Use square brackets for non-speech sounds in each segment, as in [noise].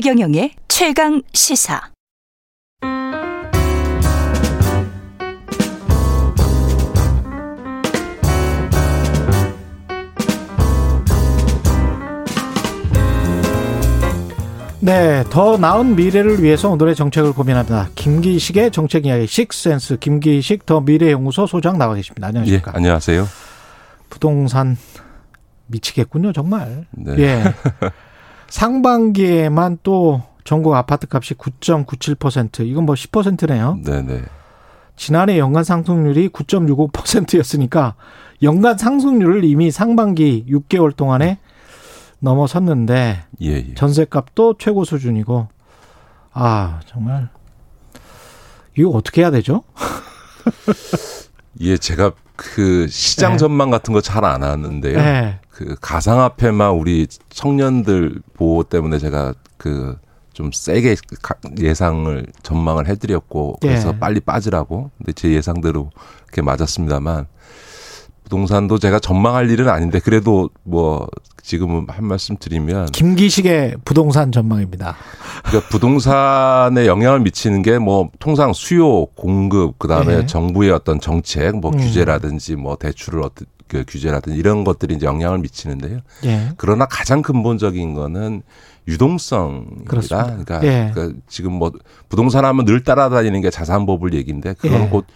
최경영의 최강 시사. 네, 더 나은 미래를 위해서 오늘의 정책을 고민합니다. 김기식의 정책 이야기 식센스 김기식 더 미래연구소 소장 나와 계십니다. 안녕하십니까? 예, 안녕하세요. 부동산 미치겠군요, 정말. 네. 예. [laughs] 상반기에만 또 전국 아파트 값이 9.97% 이건 뭐 10%네요. 네, 네. 지난해 연간 상승률이 9.65%였으니까 연간 상승률을 이미 상반기 6개월 동안에 넘어섰는데 예, 예. 전세값도 최고 수준이고 아 정말 이거 어떻게 해야 되죠? [laughs] 예, 제가 그 시장 네. 전망 같은 거 잘 안 하는데요. 네. 그 가상화폐만 우리 청년들 보호 때문에 제가 그 좀 세게 가- 예상을 전망을 해드렸고 그래서 예. 빨리 빠지라고. 근데 제 예상대로 그렇게 맞았습니다만 부동산도 제가 전망할 일은 아닌데 그래도 뭐 지금은 한 말씀 드리면 김기식의 부동산 전망입니다. 그러니까 부동산에 영향을 미치는 게 뭐 통상 수요, 공급, 그다음에 예. 정부의 어떤 정책, 뭐 음. 규제라든지 뭐 대출을 어떤 그 규제라든지 이런 것들이 이제 영향을 미치는데요. 예. 그러나 가장 근본적인 거는 유동성입니다. 그렇습니다. 그러니까, 예. 그러니까 지금 뭐 부동산 하면 늘 따라다니는 게 자산버블 얘기인데 그건 예. 곧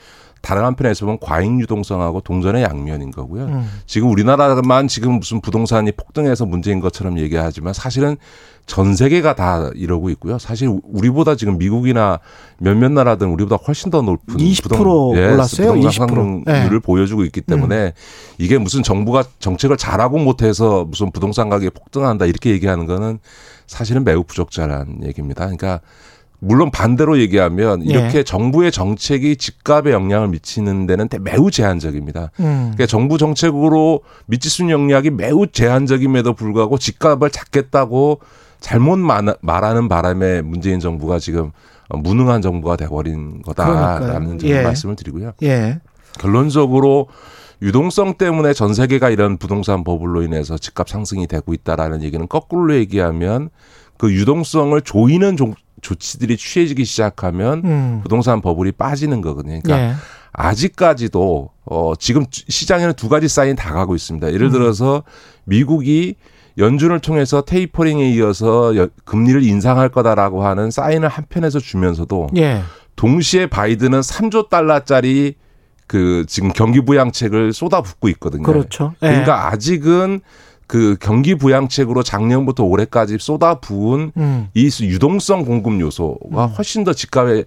다른 한편에서 보면 과잉 유동성하고 동전의 양면인 거고요. 음. 지금 우리나라만 지금 무슨 부동산이 폭등해서 문제인 것처럼 얘기하지만 사실은 전 세계가 다 이러고 있고요. 사실 우리보다 지금 미국이나 몇몇 나라들은 우리보다 훨씬 더 높은 20% 올랐어요? 부동산 20%. 상승률을 네. 보여주고 있기 때문에 이게 무슨 정부가 정책을 잘하고 못해서 무슨 부동산 가격이 폭등한다 이렇게 얘기하는 거는 사실은 매우 부적절한 얘기입니다. 그러니까 물론 반대로 얘기하면 이렇게 예. 정부의 정책이 집값에 영향을 미치는 데는 대- 매우 제한적입니다. 음. 그러니까 정부 정책으로 미칠 수 있는 영향이 매우 제한적임에도 불구하고 집값을 잡겠다고 잘못 마- 말하는 바람에 문재인 정부가 지금 무능한 정부가 돼버린 거다라는 예. 말씀을 드리고요. 예. 결론적으로 유동성 때문에 전 세계가 이런 부동산 버블로 인해서 집값 상승이 되고 있다라는 얘기는 거꾸로 얘기하면 그 유동성을 조이는 조, 조치들이 취해지기 시작하면 음. 부동산 버블이 빠지는 거거든요. 그러니까 예. 아직까지도 어 지금 주- 시장에는 두 가지 사인 다 가고 있습니다. 예를 들어서 미국이 연준을 통해서 테이퍼링에 이어서 여- 금리를 인상할 거다라고 하는 사인을 한편에서 주면서도 예. 동시에 바이든은 3조 달러짜리 그 지금 경기 부양책을 쏟아붓고 있거든요. 그렇죠. 예. 그러니까 아직은 그 경기 부양책으로 작년부터 올해까지 쏟아 부은 음. 이 유동성 공급 요소가 훨씬 더 집값을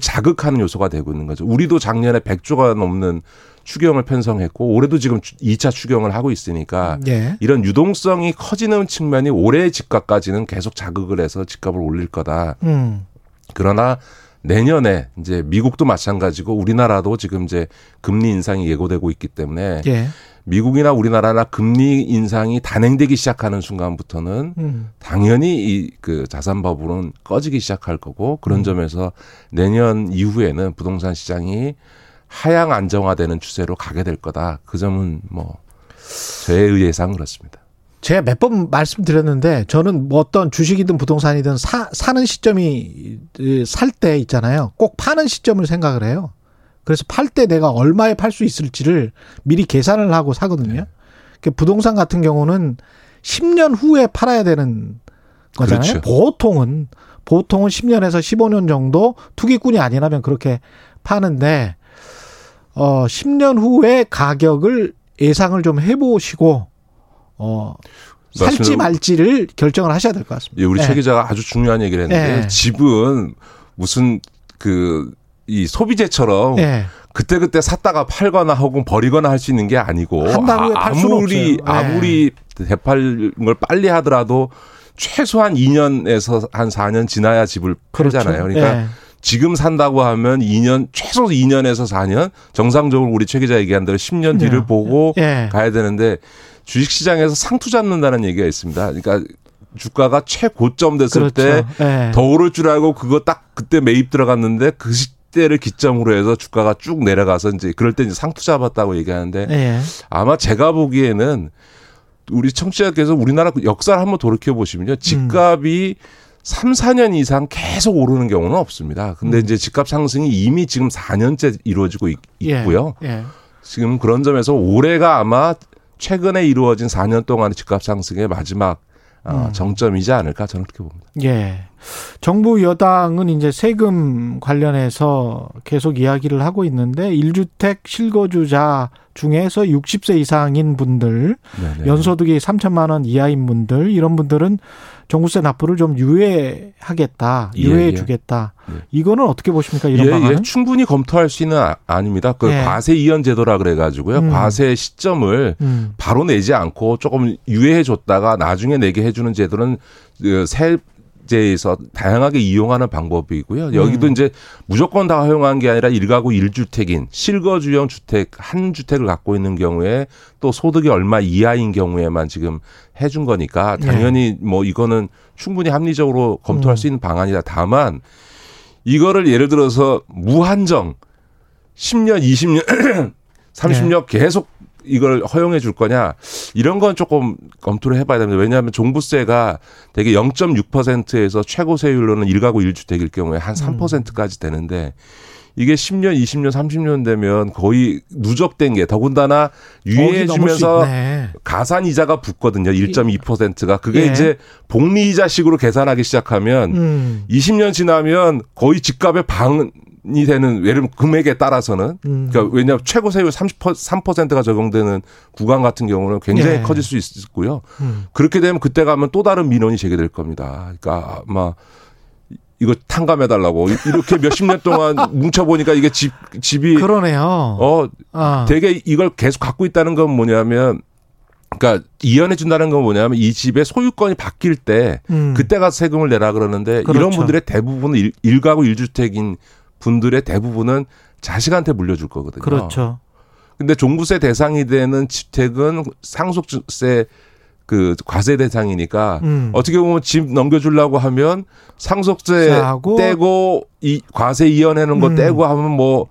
자극하는 요소가 되고 있는 거죠. 우리도 작년에 100조가 넘는 추경을 편성했고 올해도 지금 2차 추경을 하고 있으니까 예. 이런 유동성이 커지는 측면이 올해의 집값까지는 계속 자극을 해서 집값을 올릴 거다. 음. 그러나 내년에 이제 미국도 마찬가지고 우리나라도 지금 이제 금리 인상이 예고되고 있기 때문에 예. 미국이나 우리나라나 금리 인상이 단행되기 시작하는 순간부터는 음. 당연히 이 그 자산 버블은 꺼지기 시작할 거고 그런 음. 점에서 내년 이후에는 부동산 시장이 하향 안정화되는 추세로 가게 될 거다. 그 점은 뭐 저의 예상은 그렇습니다. 제가 몇 번 말씀드렸는데 저는 뭐 어떤 주식이든 부동산이든 사, 사는 시점이 살 때 있잖아요. 꼭 파는 시점을 생각을 해요. 그래서 팔 때 내가 얼마에 팔 수 있을지를 미리 계산을 하고 사거든요. 그 부동산 같은 경우는 10년 후에 팔아야 되는 거잖아요. 그렇죠. 보통은 보통은 10년에서 15년 정도 투기꾼이 아니라면 그렇게 파는데 어 10년 후에 가격을 예상을 좀 해보시고 어 살지 말지를 결정을 하셔야 될 것 같습니다. 예, 우리 네. 최 기자가 아주 중요한 얘기를 했는데 네. 집은 무슨 그 이 소비재처럼 예. 그때 그때 샀다가 팔거나 혹은 버리거나 할 수 있는 게 아니고 팔 수는 아무리. 네. 아무리 대팔 걸 빨리 하더라도 최소한 2년에서 한 4년 지나야 집을 팔잖아요. 그러니까 예. 지금 산다고 하면 2년 최소 2년에서 4년 정상적으로 우리 최 기자 얘기한 대로 10년 뒤를 네. 보고 예. 가야 되는데 주식 시장에서 상투 잡는다는 얘기가 있습니다. 그러니까 주가가 최고점 됐을 그렇죠. 때 예. 더 오를 줄 알고 그거 딱 그때 매입 들어갔는데 그 시 대를 기점으로 해서 주가가 쭉 내려가서 이제 그럴 때 이제 상투 잡았다고 얘기하는데 예. 아마 제가 보기에는 우리 청취자께서 우리나라 그 역사를 한번 돌이켜 보시면요. 집값이 3, 4년 이상 계속 오르는 경우는 없습니다. 근데 음. 이제 집값 상승이 이미 지금 4년째 이루어지고 있, 예. 고요 예. 지금 그런 점에서 올해가 아마 최근에 이루어진 4년 동안의 집값 상승의 마지막 어, 음. 정점이지 않을까 저는 그렇게 봅니다. 예. 정부 여당은 이제 세금 관련해서 계속 이야기를 하고 있는데 1주택 실거주자 중에서 60세 이상인 분들, 네네. 연소득이 3천만 원 이하인 분들 이런 분들은 종부세 납부를 좀 유예하겠다, 예, 유예해 예. 주겠다. 예. 이거는 어떻게 보십니까? 이런 예, 방안은? 예, 충분히 검토할 수 있는 아, 아닙니다. 그 예. 과세 이연 제도라 그래가지고요. 음. 과세 시점을 음. 바로 내지 않고 조금 유예해 줬다가 나중에 내게 해주는 제도는 그세 제에서 다양하게 이용하는 방법이고요. 여기도 음. 이제 무조건 다 허용한 게 아니라 일가구 일주택인 실거주형 주택 한 주택을 갖고 있는 경우에 또 소득이 얼마 이하인 경우에만 지금 해준 거니까 예. 당연히 뭐 이거는 충분히 합리적으로 검토할 음. 수 있는 방안이다. 다만 이거를 예를 들어서 무한정 10년, 20년, 30년 네. 계속 이걸 허용해 줄 거냐 이런 건 조금 검토를 해봐야 됩니다. 왜냐하면 종부세가 되게 0.6%에서 최고 세율로는 1가구 1주택일 경우에 한 음. 3%까지 되는데 이게 10년, 20년, 30년 되면 거의 누적된 게 더군다나 유예해 주면서. 가산 이자가 붙거든요. 1.2%가 그게 예. 이제 복리 이자식으로 계산하기 시작하면 음. 20년 지나면 거의 집값의 방 이 되는 예를 들면 금액에 따라서는 음. 그러니까 왜냐하면 최고 세율 30% 3%가 적용되는 구간 같은 경우는 굉장히 예. 커질 수 있고요. 음. 그렇게 되면 그때 가면 또 다른 민원이 제기될 겁니다. 그러니까 아마 이거 탕감해 달라고 이렇게 몇십 년 동안 [laughs] 뭉쳐 보니까 이게 집 집이 그러네요. 어 아. 되게 이걸 계속 갖고 있다는 건 뭐냐면 그러니까 이연해 준다는 건 뭐냐면 이 집의 소유권이 바뀔 때 음. 그때가 세금을 내라 그러는데 그렇죠. 이런 분들의 대부분은 일- 일가구 일주택인 분들의 대부분은 자식한테 물려줄 거거든요. 그렇죠. 근데 종부세 대상이 되는 주택은 상속세 그 과세 대상이니까 음. 어떻게 보면 집 넘겨주려고 하면 상속세 세하고 떼고 이 과세 이연해놓은 거 음. 떼고 하면 뭐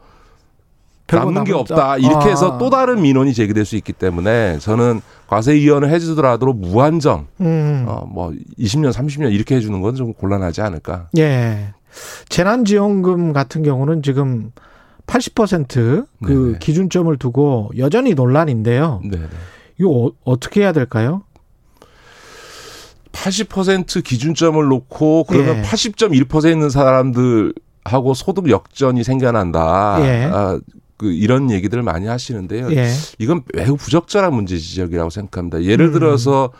남는 게 없다 이렇게 해서 아. 또 다른 민원이 제기될 수 있기 때문에 저는 과세 이연을 해주더라도 무한정 음. 어뭐 20년 30년 이렇게 해주는 건 좀 곤란하지 않을까. 예. 재난지원금 같은 경우는 지금 80%그 네네. 기준점을 두고 여전히 논란인데요. 네네. 이거 어, 어떻게 해야 될까요? 80% 기준점을 놓고 그러면 예. 80.1% 있는 사람들하고 소득 역전이 생겨난다. 예. 아, 그 이런 얘기들을 많이 하시는데요. 예. 이건 매우 부적절한 문제 지적이라고 생각합니다. 예를 음. 들어서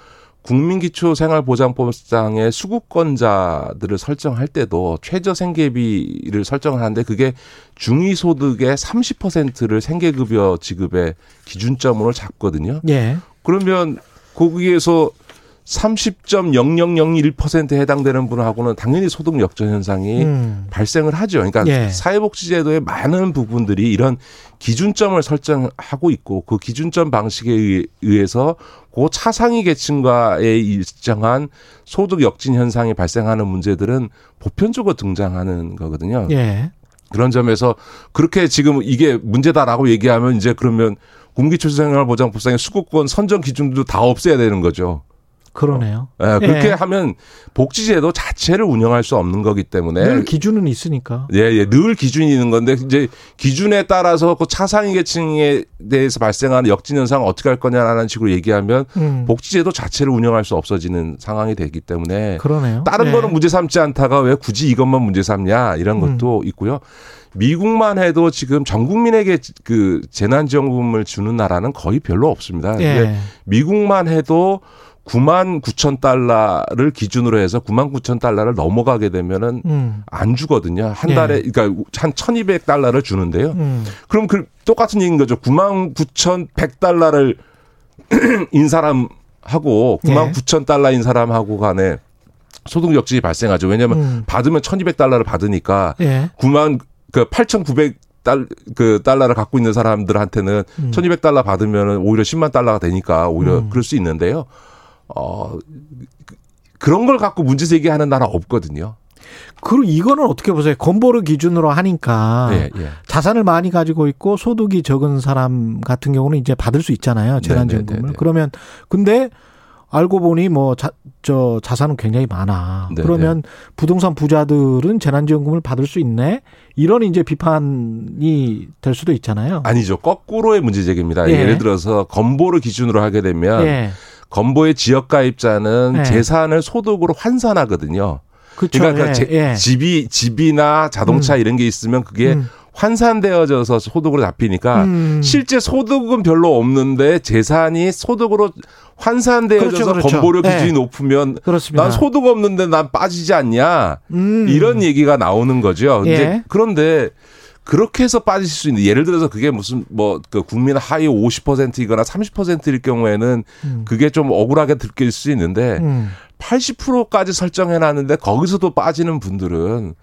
국민기초생활보장법상의 수급권자들을 설정할 때도 최저 생계비를 설정을 하는데 그게 중위소득의 30%를 생계급여 지급의 기준점으로 잡거든요. 예. 그러면 거기에서 30.0001%에 해당되는 분하고는 당연히 소득 역전 현상이 음. 발생을 하죠. 그러니까 예. 사회복지제도의 많은 부분들이 이런 기준점을 설정하고 있고 그 기준점 방식에 의해- 의해서 그 차상위 계층과의 일정한 소득 역진 현상이 발생하는 문제들은 보편적으로 등장하는 거거든요. 예. 그런 점에서 그렇게 지금 이게 문제다라고 얘기하면 이제 그러면 공기초생활보장법상의 수급권 선정 기준도 다 없애야 되는 거죠. 그러네요. 예, 그렇게 예. 하면 복지제도 자체를 운영할 수 없는 거기 때문에 늘 기준은 있으니까. 예, 예, 늘 기준이 있는 건데 이제 기준에 따라서 그 차상위 계층에 대해서 발생하는 역진 현상을 어떻게 할 거냐라는 식으로 얘기하면 음. 복지제도 자체를 운영할 수 없어지는 상황이 되기 때문에 그러네요. 다른 예. 거는 문제 삼지 않다가 왜 굳이 이것만 문제 삼냐 이런 음. 것도 있고요. 미국만 해도 지금 전 국민에게 그 재난지원금을 주는 나라는 거의 별로 없습니다. 예. 미국만 해도 9만 9천 달러를 기준으로 해서 9만 9천 달러를 넘어가게 되면은 음. 안 주거든요. 한 예. 달에 그러니까 한 1,200달러를 주는데요. 음. 그럼 그 똑같은 얘기인 거죠. 9만 9천 100달러를 [clears throat] 인 사람하고 9만 예. 9천 달러인 사람하고 간에 소득 역진이 발생하죠. 왜냐하면 음. 받으면 1,200달러를 받으니까 예. 9만 그 8,900 달, 그 달러를 갖고 있는 사람들한테는 음. 1,200달러 받으면은 오히려 10만 달러가 되니까 오히려 음. 그럴 수 있는데요. 어, 그- 그런 걸 갖고 문제 제기하는 나라 없거든요. 그리고 이거는 어떻게 보세요? 건보를 기준으로 하니까 예, 예. 자산을 많이 가지고 있고 소득이 적은 사람 같은 경우는 이제 받을 수 있잖아요. 재난지원금을. 네네네네. 그러면 근데 알고 보니 뭐 자, 저 자산은 굉장히 많아. 네, 그러면 부동산 부자들은 재난지원금을 받을 수 있네. 이런 이제 비판이 될 수도 있잖아요. 아니죠. 거꾸로의 문제 제기입니다. 예. 예. 를 들어서 건보를 기준으로 하게 되면 예. 건보의 지역 가입자는 예. 재산을 소득으로 환산하거든요. 그렇죠. 그러니까 예. 그 제- 예. 집이 집이나 자동차 이런 게 있으면 그게 음. 환산되어져서 소득으로 잡히니까 음. 실제 소득은 별로 없는데 재산이 소득으로 환산되어져서 그렇죠, 그렇죠. 건보료 네. 기준이 높으면 그렇습니다. 난 소득 없는데 난 빠지지 않냐 음. 이런 얘기가 나오는 거죠. 예. 이제 그런데 그렇게 해서 빠질 수 있는 예를 들어서 그게 무슨 뭐 그 국민 하위 50%이거나 30%일 경우에는 음. 그게 좀 억울하게 들릴 수 있는데 음. 80%까지 설정해 놨는데 거기서도 빠지는 분들은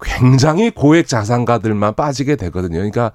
굉장히 고액 자산가들만 빠지게 되거든요. 그러니까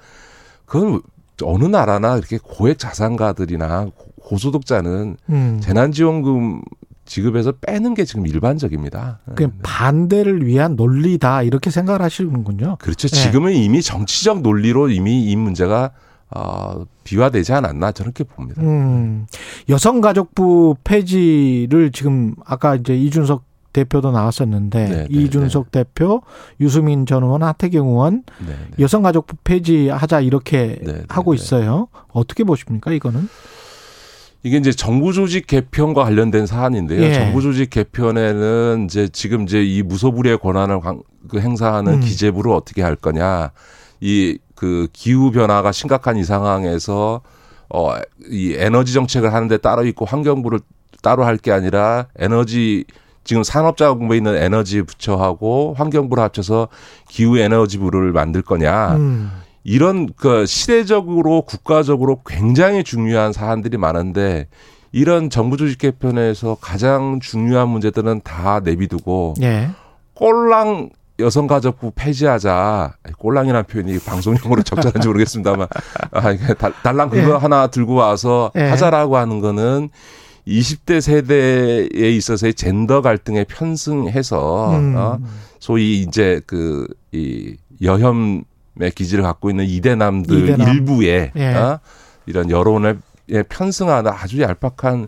그건 어느 나라나 이렇게 고액 자산가들이나 고- 고소득자는 음. 재난지원금 지급에서 빼는 게 지금 일반적입니다. 그 반대를 위한 논리다 이렇게 생각을 하시는군요. 그렇죠. 네. 지금은 이미 정치적 논리로 이미 이 문제가 어, 비화되지 않았나 저는 그렇게 봅니다. 음, 여성가족부 폐지를 지금 아까 이제 이준석 대표도 나왔었는데 네, 네, 이준석 대표, 유수민 전 의원, 하태경 의원 네, 네. 여성가족부 폐지하자 이렇게 네, 네, 하고 네. 있어요. 어떻게 보십니까 이거는? 이게 이제 정부 조직 개편과 관련된 사안인데요. 예. 정부 조직 개편에는 이제 지금 이제 이 무소불위의 권한을 관- 그 행사하는 음. 기재부를 어떻게 할 거냐. 이 그 기후 변화가 심각한 이 상황에서 어 이 에너지 정책을 하는데 따로 있고 환경부를 따로 할 게 아니라 에너지 지금 산업자금부에 있는 에너지 부처하고 환경부를 합쳐서 기후 에너지부를 만들 거냐. 음, 이런 그 시대적으로 국가적으로 굉장히 중요한 사안들이 많은데 이런 정부 조직 개편에서 가장 중요한 문제들은 다 내비두고 예. 꼴랑 여성가족부 폐지하자. 꼴랑이라는 표현이 방송용으로 적절한지 모르겠습니다만 아, 이게 달- 달랑 그거 예. 하나 들고 와서 예. 하자라고 하는 거는 20대 세대에 있어서의 젠더 갈등에 편승해서 음. 어, 소위 이제 그 이 여혐의 기질을 갖고 있는 이대남들 이대남. 일부의 예. 어, 이런 여론에 편승하는 아주 얄팍한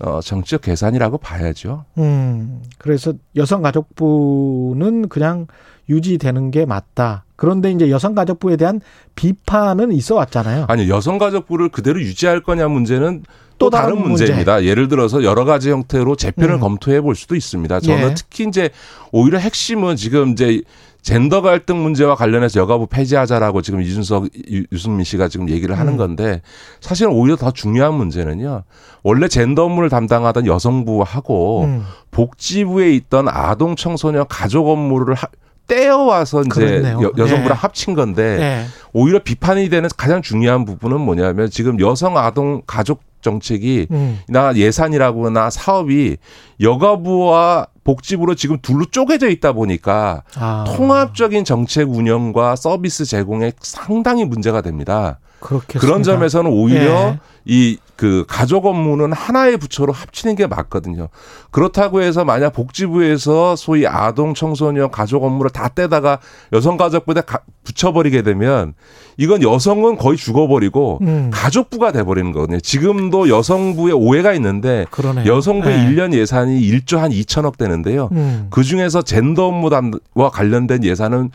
어, 정치적 계산이라고 봐야죠. 음, 그래서 여성가족부는 그냥 유지되는 게 맞다. 그런데 이제 여성가족부에 대한 비판은 있어 왔잖아요. 아니요 여성가족부를 그대로 유지할 거냐 문제는 또, 또 다른 다른, 문제. 문제 입니다. 예를 들어서 여러 가지 형태로 재편을 음. 검토해 볼 수도 있습니다. 저는 예. 특히 이제 오히려 핵심은 지금 이제 젠더 갈등 문제와 관련해서 여가부 폐지하자라고 지금 이준석 유- 유승민 씨가 지금 얘기를 하는 음. 건데 사실은 오히려 더 중요한 문제는요. 원래 젠더 업무를 담당하던 여성부하고 음, 복지부에 있던 아동 청소년 가족 업무를 하- 떼어와서 이제. 여, 여성부랑 예. 합친 건데 예. 오히려 비판이 되는 가장 중요한 부분은 뭐냐면 지금 여성 아동 가족 정책이 음, 나 예산이라거나 사업이 여가부와 복지부로 지금 둘로 쪼개져 있다 보니까 아, 통합적인 정책 운영과 서비스 제공에 상당히 문제가 됩니다. 그렇게 그런 점에서는 오히려 예. 이그 가족 업무는 하나의 부처로 합치는 게 맞거든요. 그렇다고 해서 만약 복지부에서 소위 아동 청소년 가족 업무를 다 떼다가 여성가족부에 가- 붙여버리게 되면 이건 여성은 거의 죽어버리고 음, 가족부가 돼버리는 거거든요. 지금도 여성부에 오해가 있는데 그러네요. 여성부의 예. 일 1년 예산이 1조 한 2천억 되는데요. 음, 그 중에서 젠더 업무와 관련된 예산은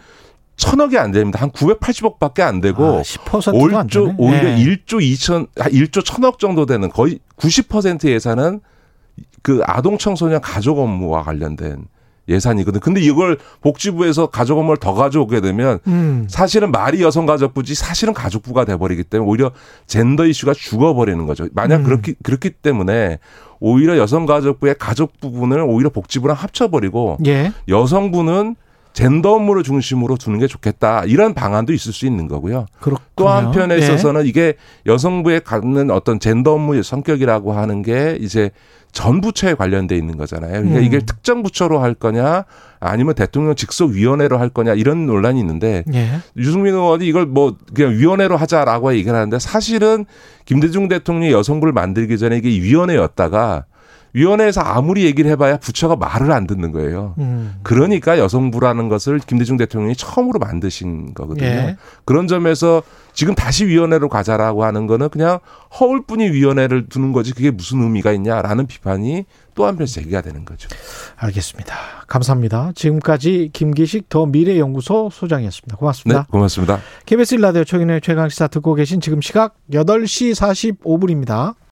천억이 안 됩니다. 한 980억 밖에 안 되고 아, 10%가 안 5조 되네. 오히려 예. 1조 2천 1조 천억 정도 되는 거의 90% 예산은 그 아동 청소년 가족 업무와 관련된 예산이거든. 근데 이걸 복지부에서 가족 업무를 더 가져오게 되면 음, 사실은 말이 여성가족부지 사실은 가족부가 돼버리기 때문에 오히려 젠더 이슈가 죽어버리는 거죠. 만약 음. 그렇기 그렇기 때문에 오히려 여성가족부의 가족 부분을 오히려 복지부랑 합쳐버리고 예. 여성부는 젠더 업무를 중심으로 두는 게 좋겠다 이런 방안도 있을 수 있는 거고요. 그렇군요. 또 한편에 예. 있어서는 이게 여성부에 갖는 어떤 젠더 업무의 성격이라고 하는 게 이제 전 부처에 관련돼 있는 거잖아요. 그러니까 음. 이게 특정 부처로 할 거냐 아니면 대통령 직속 위원회로 할 거냐 이런 논란이 있는데 예. 유승민 의원이 이걸 뭐 그냥 위원회로 하자라고 얘기를 하는데 사실은 김대중 대통령이 여성부를 만들기 전에 이게 위원회였다가 위원회에서 아무리 얘기를 해봐야 부처가 말을 안 듣는 거예요. 음. 그러니까 여성부라는 것을 김대중 대통령이 처음으로 만드신 거거든요. 예. 그런 점에서 지금 다시 위원회로 가자라고 하는 거는 그냥 허울뿐이 위원회를 두는 거지 그게 무슨 의미가 있냐라는 비판이 또 한편 제기가 되는 거죠. 알겠습니다. 감사합니다. 지금까지 김기식 더 미래연구소 소장이었습니다. 네, 고맙습니다. 고맙습니다. KBS 일라디오 최근의 최강시사 듣고 계신 지금 시각 8시 45분입니다.